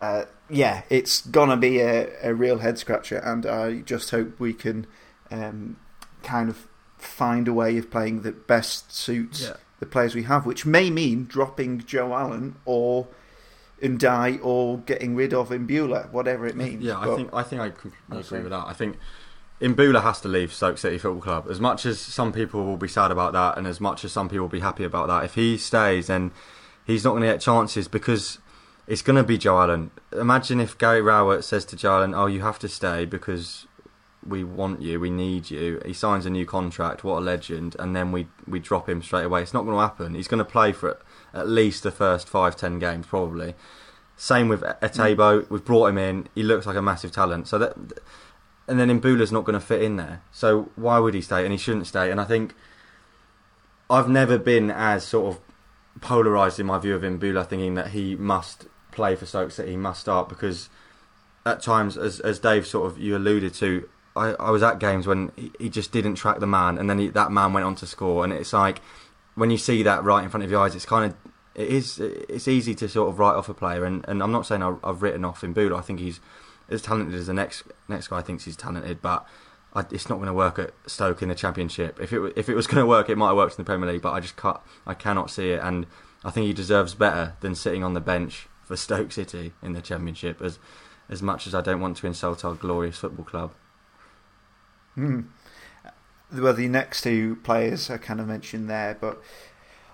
Speaker 1: uh, yeah, it's gonna be a, a real head scratcher, and I just hope we can um, kind of find a way of playing that best suits
Speaker 2: Yeah.
Speaker 1: The players we have, which may mean dropping Joe Allen or Ndiaye or getting rid of Imbula, whatever it means.
Speaker 3: Yeah, I think I think I completely agree with that. I think Imbula has to leave Stoke City Football Club. As much as some people will be sad about that, and as much as some people will be happy about that, if he stays, then he's not going to get chances because it's going to be Joe Allen. Imagine if Gary Rowett says to Joe Allen, "Oh, you have to stay because we want you, we need you." He signs a new contract. What a legend! And then we we drop him straight away. It's not going to happen. He's going to play for at least the first five, ten games, probably. Same with Etebo. Mm. We've brought him in. He looks like a massive talent. So that, and then Imbula's not going to fit in there. So why would he stay? And he shouldn't stay. And I think I've never been as sort of polarised in my view of Imbula, thinking that he must play for Stoke City, he must start because at times, as as Dave sort of you alluded to, I, I was at games when he, he just didn't track the man, and then he, that man went on to score, and it's like when you see that right in front of your eyes, it's kind of it is it's easy to sort of write off a player, and, and I'm not saying I've, written off Imbula. I think he's as talented as the next next guy thinks he's talented, but I, it's not going to work at Stoke in the Championship. If it if it was going to work, it might have worked in the Premier League, but I just can't, I cannot see it, and I think he deserves better than sitting on the bench for [laughs] Stoke City in the Championship. As as much as I don't want to insult our glorious football club.
Speaker 1: Hmm. Well, the next two players I kind of mentioned there, but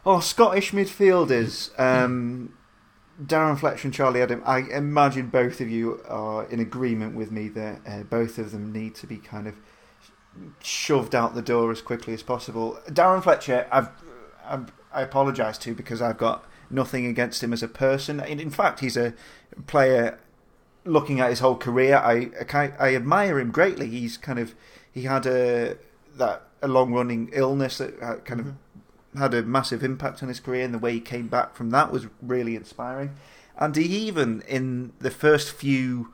Speaker 1: oh, Scottish midfielders, um, Darren Fletcher and Charlie Adam. I imagine both of you are in agreement with me that uh, both of them need to be kind of shoved out the door as quickly as possible. Darren Fletcher, I've, I've I apologise to because I've got nothing against him as a person. In, in fact, he's a player. Looking at his whole career, I, I I admire him greatly. He's kind of he had a that a long running illness that kind of mm-hmm. had a massive impact on his career, and the way he came back from that was really inspiring. And he even in the first few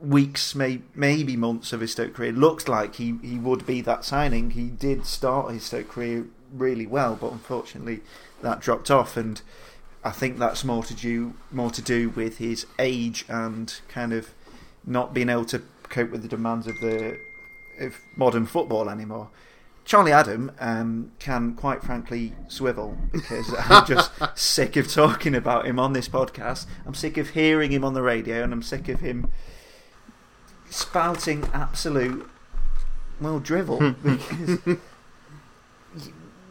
Speaker 1: weeks, may, maybe months of his Stoke career, looked like he, he would be that signing. He did start his Stoke career really well, but unfortunately that dropped off, and I think that's more to do more to do with his age and kind of not being able to cope with the demands of the of modern football anymore. Charlie Adam um, can quite frankly swivel because I'm [laughs] just sick of talking about him on this podcast. I'm sick of hearing him on the radio, and I'm sick of him spouting absolute well drivel. [laughs] because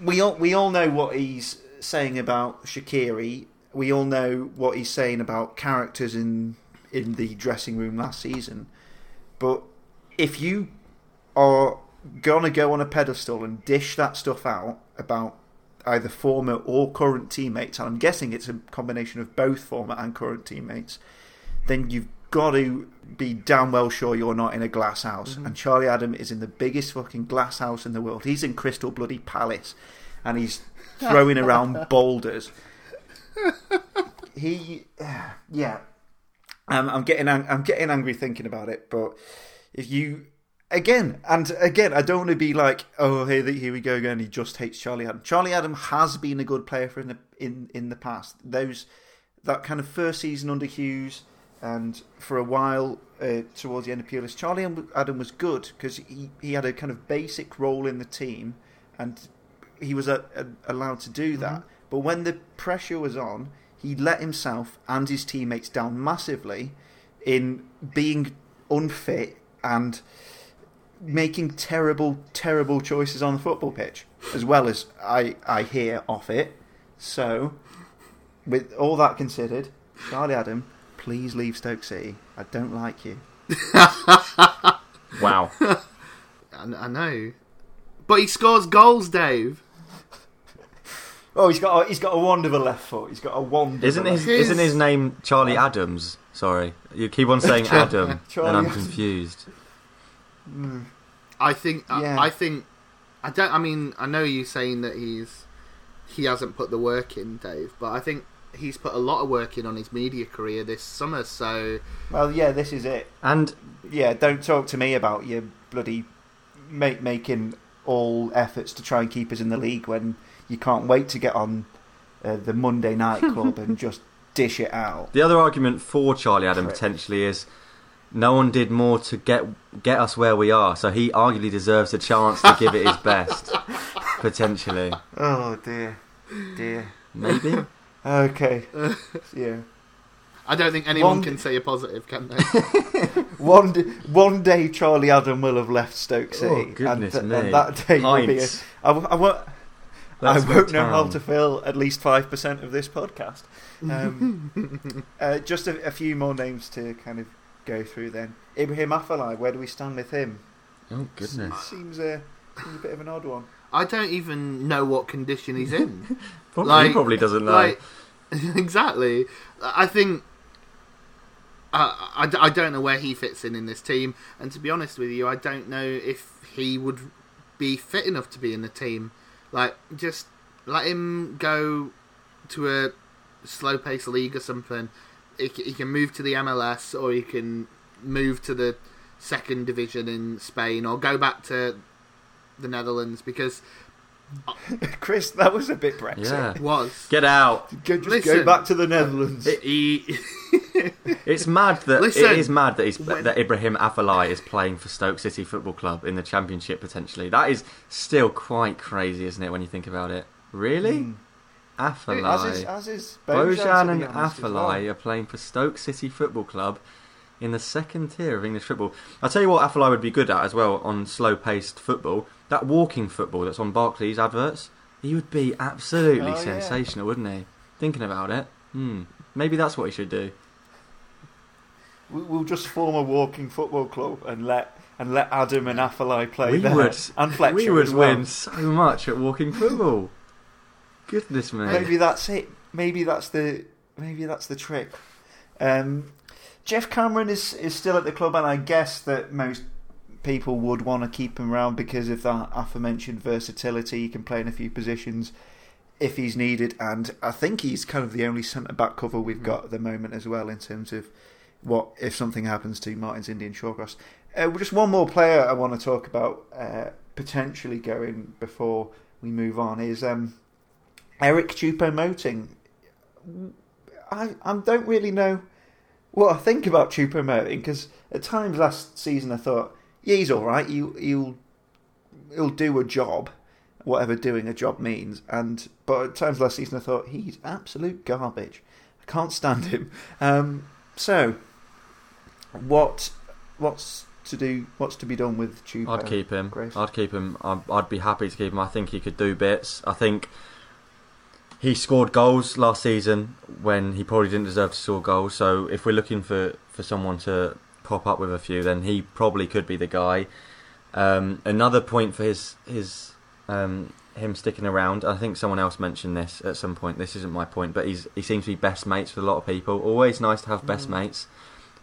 Speaker 1: we all we all know what he's saying about Shaqiri. We all know what he's saying about characters in in the dressing room last season. But if you are gonna go on a pedestal and dish that stuff out about either former or current teammates, and I'm guessing it's a combination of both former and current teammates, then you've got to be damn well sure you're not in a glass house. And Charlie Adam is in the biggest fucking glass house in the world. He's in Crystal Bloody Palace, and he's throwing around [laughs] boulders. He, yeah, um, I'm getting ang- I'm getting angry thinking about it. But if you again and again, I don't want to be like, oh, here, here we go again. He just hates Charlie Adam. Charlie Adam has been a good player for in the in in the past. Those that kind of first season under Hughes and for a while uh, towards the end of Pulis, Charlie Adam was good because he, he had a kind of basic role in the team and he was uh, uh, allowed to do that. But when the pressure was on, he let himself and his teammates down massively in being unfit and making terrible, terrible choices on the football pitch, as well as I, I hear off it. So, with all that considered, Charlie Adam, please leave Stoke City. I don't like you. [laughs]
Speaker 3: Wow. [laughs]
Speaker 2: I, I know, but he scores goals, Dave.
Speaker 1: Oh, he's got a, he's got a wonderful left foot. He's got a wonderful.
Speaker 3: isn't his
Speaker 2: His-
Speaker 3: isn't his name Charlie Adams? Sorry, you keep on saying [laughs] Adam, and I'm
Speaker 1: Adams.
Speaker 3: Confused.
Speaker 2: I think.
Speaker 1: Yeah.
Speaker 2: I, I think. I don't. I mean, I know you saying that he's he hasn't put the work in, Dave, but I think he's put a lot of work in on his media career this summer. So
Speaker 1: Well, yeah, this is it.
Speaker 3: And
Speaker 1: Yeah, don't talk to me about your bloody make making all efforts to try and keep us in the league when you can't wait to get on uh, the Monday Night Club and [laughs] just dish it out.
Speaker 3: The other argument for Charlie Adam
Speaker 1: Correct.
Speaker 3: potentially is no one did more to get get us where we are, so he arguably deserves a chance to give it his [laughs] best. Potentially,
Speaker 1: Oh dear, dear.
Speaker 3: maybe.
Speaker 1: Okay, [laughs] yeah.
Speaker 2: I don't think anyone
Speaker 1: One-
Speaker 2: can say a positive, can they? [laughs]
Speaker 1: One d- one day Charlie Adam will have left Stoke City,
Speaker 3: Oh, goodness
Speaker 1: and,
Speaker 3: me!
Speaker 1: and that day will be. A,
Speaker 3: Pints.
Speaker 1: I, w- I won't. I won't know how to fill at least five percent of this podcast. Um, uh, just a, a few more names to kind of go through. Then Ibrahim Afellay, where do we stand with him?
Speaker 3: Oh goodness!
Speaker 1: Seems a, seems a bit of an odd one.
Speaker 2: I don't even know what condition he's in. [laughs]
Speaker 3: Probably,
Speaker 2: Like-
Speaker 3: he probably doesn't know.
Speaker 2: Like, [laughs] exactly. I think. I, I, I don't know where he fits in in this team, and to be honest with you, I don't know if he would be fit enough to be in the team. Like, just let him go to a slow paced league or something. He, he can move to the MLS, or he can move to the second division in Spain, or go back to the Netherlands because [laughs]
Speaker 1: Chris, that was a bit Brexit.
Speaker 3: yeah,
Speaker 2: was
Speaker 3: get out.
Speaker 1: Go, just go back to the Netherlands.
Speaker 2: he. [laughs]
Speaker 3: It's mad that
Speaker 2: Listen,
Speaker 3: it is mad that he's,
Speaker 2: when-
Speaker 3: that Ibrahim Afellay is playing for Stoke City Football Club in the Championship potentially. That is still quite crazy, isn't it? When you think about it, really,
Speaker 1: Mm.
Speaker 3: Afellay.
Speaker 1: as is, as is Bojan,
Speaker 3: Bojan and
Speaker 1: be well.
Speaker 3: Are playing for Stoke City Football Club in the second tier of English football. I'll tell you what Afellay would be good at as well on slow paced football. That walking football that's on Barclays adverts. He would be absolutely
Speaker 1: Oh, yeah.
Speaker 3: sensational, wouldn't he? Thinking about it. Hmm. Maybe that's what he should do.
Speaker 1: We- We'll just form a walking football club and let and let Adam and Afellay play
Speaker 3: we
Speaker 1: there.
Speaker 3: would [laughs]
Speaker 1: and Fletcher
Speaker 3: we would
Speaker 1: well.
Speaker 3: win so much at walking football. Goodness me.
Speaker 1: Maybe that's it. Maybe that's the maybe that's the trick. Um, Geoff Cameron is is still at the club, and I guess that most people would want to keep him around because of that aforementioned versatility. He can play in a few positions if he's needed, and I think he's kind of the only centre back cover we've got at the moment as well in terms of what if something happens to Martins Indi and Shawcross. Uh, just one more player I want to talk about uh, potentially going before we move on is um, Eric Choupo-Moting. I I don't really know what I think about Choupo-Moting because at times last season I thought, yeah, he's all right. You he'll he'll do a job, whatever doing a job means. And but at times last season I thought he's absolute garbage. I can't stand him. Um, so what what's to do? What's to be done with Choupo?
Speaker 3: I'd keep him.
Speaker 1: Grace?
Speaker 3: I'd keep him. I'd, I'd be happy to keep him. I think he could do bits. I think he scored goals last season when he probably didn't deserve to score goals. So if we're looking for, for someone to pop up with a few, then he probably could be the guy. Um, another point for his his um, him sticking around. I think someone else mentioned this at some point. This isn't my point, but he's he seems to be best mates with a lot of people. Always nice to have best
Speaker 1: Mm.
Speaker 3: mates.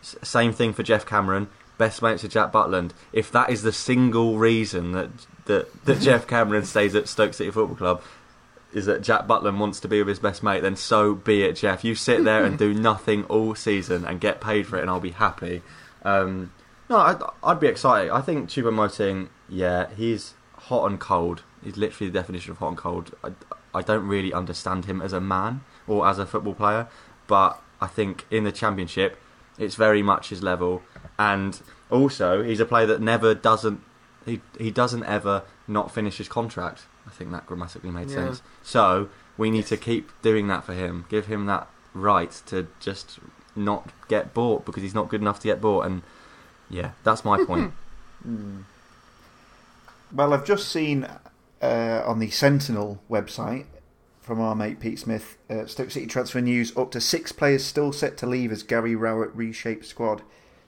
Speaker 3: S- same thing for Geoff Cameron. Best mates with Jack Butland. If that is the single reason that that, that [laughs] Geoff Cameron stays at Stoke City Football Club, is that Jack Butland wants to be with his best mate, then so be it, Geoff. You sit there and do [laughs] nothing all season and get paid for it, and I'll be happy. Um, no, I'd, I'd be excited. I think Choupo-Moting, yeah, he's hot and cold. He's literally the definition of hot and cold. I, I don't really understand him as a man or as a football player, but I think in the Championship, it's very much his level. And also, he's a player that never doesn't he he doesn't ever not finish his contract. I think that grammatically made
Speaker 2: Yeah.
Speaker 3: sense. So we need to keep doing that for him. Give him that right to just not get bought because he's not good enough to get bought. And yeah, that's my point.
Speaker 1: Hmm. [laughs] Well, I've just seen uh, on the Sentinel website from our mate Pete Smith, uh, Stoke City transfer news up to six players still set to leave as Gary Rowett reshaped squad.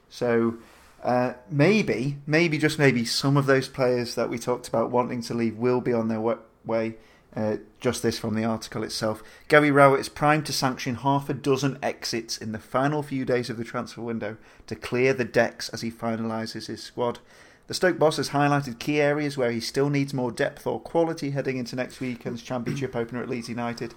Speaker 1: So uh, maybe, maybe just maybe some of those players that we talked about wanting to leave will be on their wa- way. Uh, just this from the article itself. Gary Rowett is primed to sanction half a dozen exits in the final few days of the transfer window to clear the decks as he finalises his squad. The Stoke boss has highlighted key areas where he still needs more depth or quality heading into next weekend's Championship opener at Leeds United.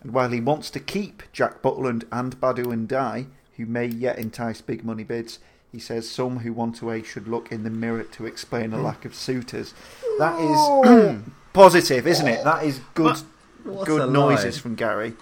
Speaker 1: And while he wants to keep Jack Butland and Badou Ndiaye, who may yet entice big money bids, he says some who want to away should look in the mirror to explain a lack of suitors. That is [clears throat] positive, isn't it? That is good,
Speaker 3: What's
Speaker 1: good noises
Speaker 3: lie?
Speaker 1: from Gary.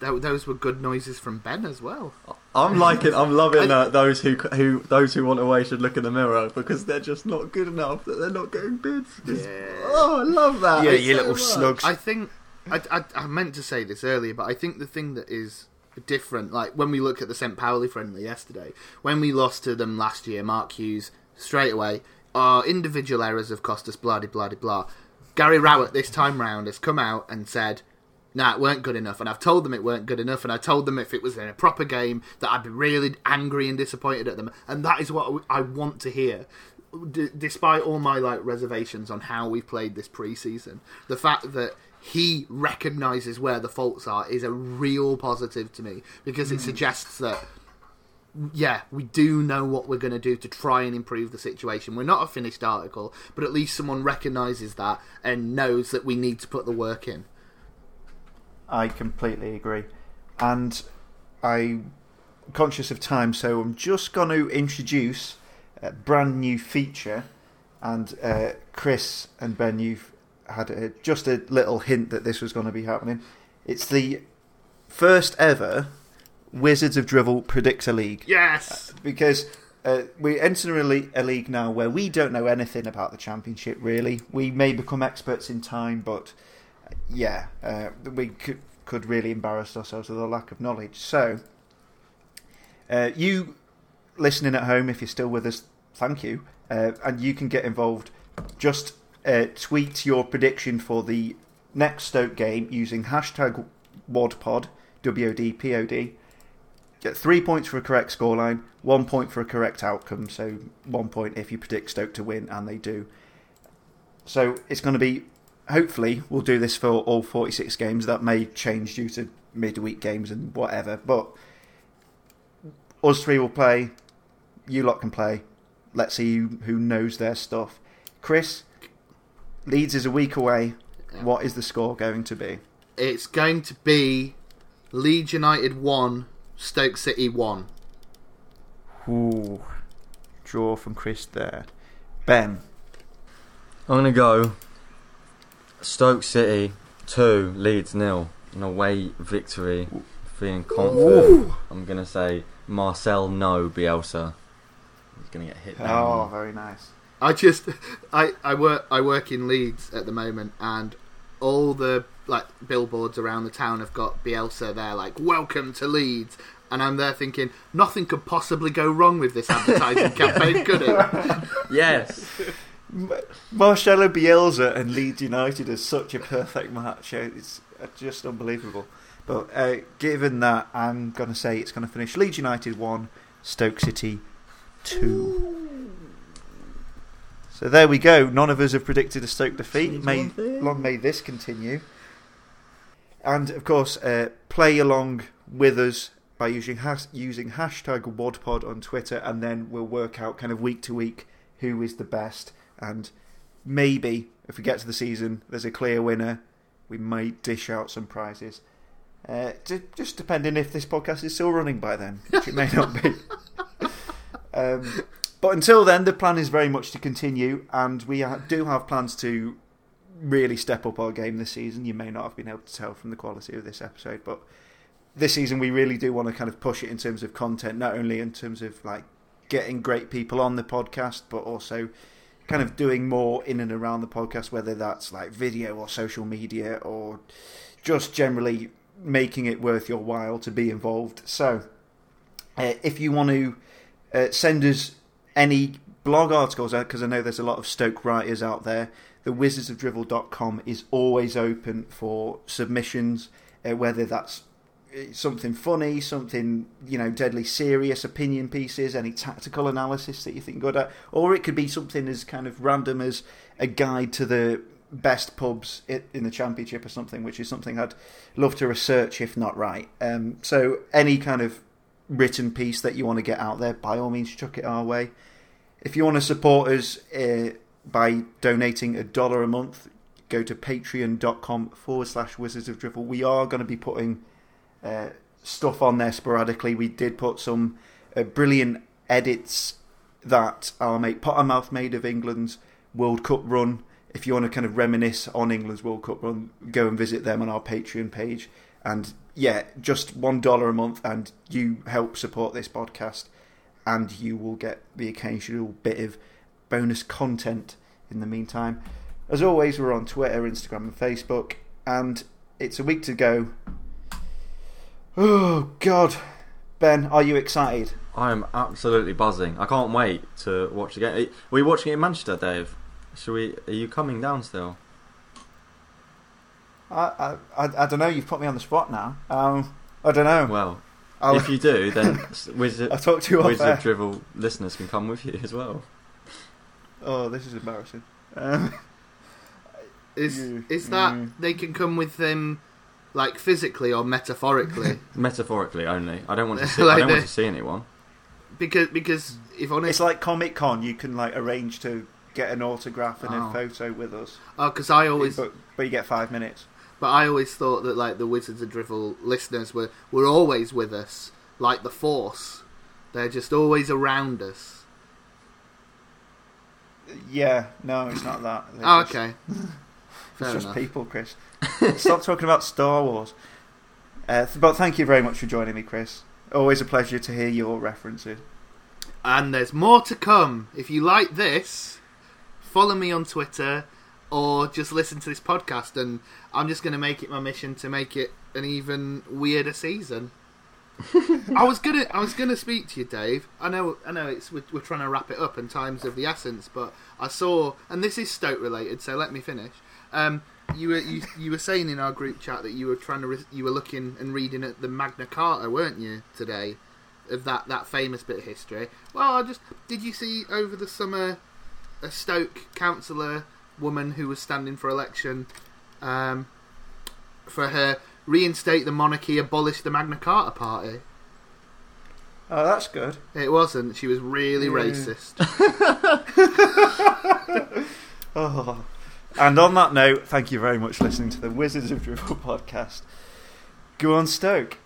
Speaker 2: Tho- Those were good noises from Ben as well.
Speaker 3: I'm liking. I'm loving uh, those who who those who want away should look in the mirror because they're just not good enough. That they're not getting bids. Just-
Speaker 2: Yeah.
Speaker 3: Oh, I love that.
Speaker 1: Yeah,
Speaker 3: It's
Speaker 1: you
Speaker 3: so
Speaker 1: little
Speaker 3: much.
Speaker 1: slugs.
Speaker 2: I think I, I, I meant to say this earlier, but I think the thing that is different, like when we look at the St. Pauli friendly yesterday, when we lost to them last year, Mark Hughes straight away, our individual errors have cost us blah de blah blah. Gary Rowett this time round has come out and said. Nah, it weren't good enough, and I've told them it weren't good enough, and I told them if it was in a proper game that I'd be really angry and disappointed at them, and that is what I want to hear d- despite all my like reservations on how we've played this preseason, the fact that he recognizes where the faults are is a real positive to me because it suggests that yeah, we do know what we're going to do to try and improve the situation. We're not a finished article, but at least someone recognizes that and knows that we need to put the work in.
Speaker 1: I completely agree, and I'm conscious of time, so I'm just going to introduce a brand new feature. And uh, Chris and Ben, you've had a, just a little hint that this was going to be happening. It's the first ever Wizards of Drivel Predictor League.
Speaker 2: Yes.
Speaker 1: because uh, we enter a league, a league now where we don't know anything about the championship. Really, we may become experts in time, but uh, yeah, uh, we could could really embarrass ourselves with a lack of knowledge. So, uh, you listening at home, if you're still with us, thank you, uh, and you can get involved. Just uh, tweet your prediction for the next Stoke game using hashtag WODPOD, W O D P O D. Get three points for a correct scoreline, one point for a correct outcome. So one point if you predict Stoke to win, and they do. So it's going to be. Hopefully, we'll do this for all 46 games. That may change due to midweek games and whatever. But us three will play. You lot can play. Let's see who knows their stuff. Chris, Leeds is a week away. What is the score going to be?
Speaker 2: It's going to be Leeds United 1, Stoke City 1.
Speaker 1: Ooh, draw from Chris there. Ben,
Speaker 3: I'm gonna go. Stoke City two, Leeds nil, an away victory. Feeling confident. I'm gonna say Marcelo Bielsa. He's gonna get hit
Speaker 1: oh, very nice.
Speaker 2: I just I, I work I work in Leeds at the moment and all the like billboards around the town have got Bielsa there like welcome to Leeds and I'm there thinking nothing could possibly go wrong with this advertising [laughs] campaign could it [laughs]
Speaker 3: yes.
Speaker 1: Marcelo Bielsa and Leeds United is such a perfect match. Uh, It's uh, just unbelievable. But uh, given that, I'm going to say it's going to finish Leeds United 1, Stoke City 2. So there we go. None of us have predicted a Stoke defeat. May, long may this continue. And of course, uh, play along with us by using has- using hashtag WODPOD on Twitter, and then we'll work out kind of week to week who is the best. And maybe if we get to the season, there's a clear winner. We might dish out some prizes. Uh, ju- just depending if this podcast is still running by then, which it may not be. [laughs] um, but until then, the plan is very much to continue, and we do have plans to really step up our game this season. You may not have been able to tell from the quality of this episode, but this season we really do want to kind of push it in terms of content, not only in terms of like getting great people on the podcast, but also kind of doing more in and around the podcast, whether that's like video or social media or just generally making it worth your while to be involved. So, uh, if you want to uh, send us any blog articles, because I know there's a lot of Stoke writers out there, the Wizards of wizardsofdrivel.com is always open for submissions, uh, whether that's uh, something funny, something you know, deadly serious opinion pieces, any tactical analysis that you think good at, or it could be something as kind of random as a guide to the best pubs in the championship or something, which is something I'd love to research if not right. Um, so any kind of written piece that you want to get out there, by all means, chuck it our way. If you want to support us uh, by donating a dollar a month, go to patreon.com forward slash wizards of drivel. We are going to be putting uh, stuff on there sporadically. We did put some uh, brilliant edits that our mate Pottermouth made of England's World Cup run if you want to kind of reminisce on England's World Cup run, go and visit them on our Patreon page. And yeah, just one dollar a month, and you help support this podcast, and you will get the occasional bit of bonus content in the meantime. As always, we're on Twitter, Instagram, and Facebook, and it's a week to go. Oh God, Ben, are you excited?
Speaker 3: I am absolutely buzzing. I can't wait to watch the game. Are we watching it in Manchester, Dave? Should we? Are you coming down still?
Speaker 1: I I, I don't know. You've put me on the spot now. Um, I don't know.
Speaker 3: Well,
Speaker 1: I'll,
Speaker 3: if you do, then [laughs] Wizard,
Speaker 1: I'll talk to you
Speaker 3: Wizard
Speaker 1: air.
Speaker 3: Drivel listeners can come with you as well.
Speaker 1: Oh, this is embarrassing. Um, [laughs]
Speaker 2: Is
Speaker 1: Mm,
Speaker 2: is that
Speaker 1: mm.
Speaker 2: they can come with them, like physically or metaphorically? [laughs]
Speaker 3: Metaphorically only. I don't want to see.
Speaker 2: Like
Speaker 3: I don't want to see anyone.
Speaker 2: because because if honest,
Speaker 1: it's like Comic Con. You can like arrange to get an autograph and
Speaker 2: Oh.
Speaker 1: a photo with us,
Speaker 2: oh, because I always
Speaker 1: but, but you get five minutes.
Speaker 2: But I always thought that like the Wizards of Drivel listeners were, were always with us, like the Force. They're just always around us.
Speaker 1: Yeah, no, it's not that.
Speaker 2: Oh,
Speaker 1: just-
Speaker 2: okay. [laughs]
Speaker 1: It's just
Speaker 2: enough.
Speaker 1: people, Chris. Stop talking about Star Wars. Uh, but thank you very much for joining me, Chris. Always a pleasure to hear your references.
Speaker 2: And there's more to come. If you like this, follow me on Twitter or just listen to this podcast and I'm just going to make it my mission to make it an even weirder season. [laughs] I was gonna, I was gonna speak to you, Dave. I know, I know. It's we're, we're trying to wrap it up in times of the essence, but I saw, and this is Stoke related, so let me finish. Um, you were you, you were saying in our group chat that you were trying to re- you were looking and reading at the Magna Carta, weren't you today? Of that that famous bit of history. Well, I just did you see over the summer a Stoke councillor woman who was standing for election um, for her reinstate the monarchy, abolish the Magna Carta party.
Speaker 1: Oh, that's good.
Speaker 2: It wasn't. She was really
Speaker 1: Yeah.
Speaker 2: racist. [laughs]
Speaker 1: Oh. And on that note, thank you very much for listening to the Wizards of Dribble [laughs] podcast. Go on, Stoke.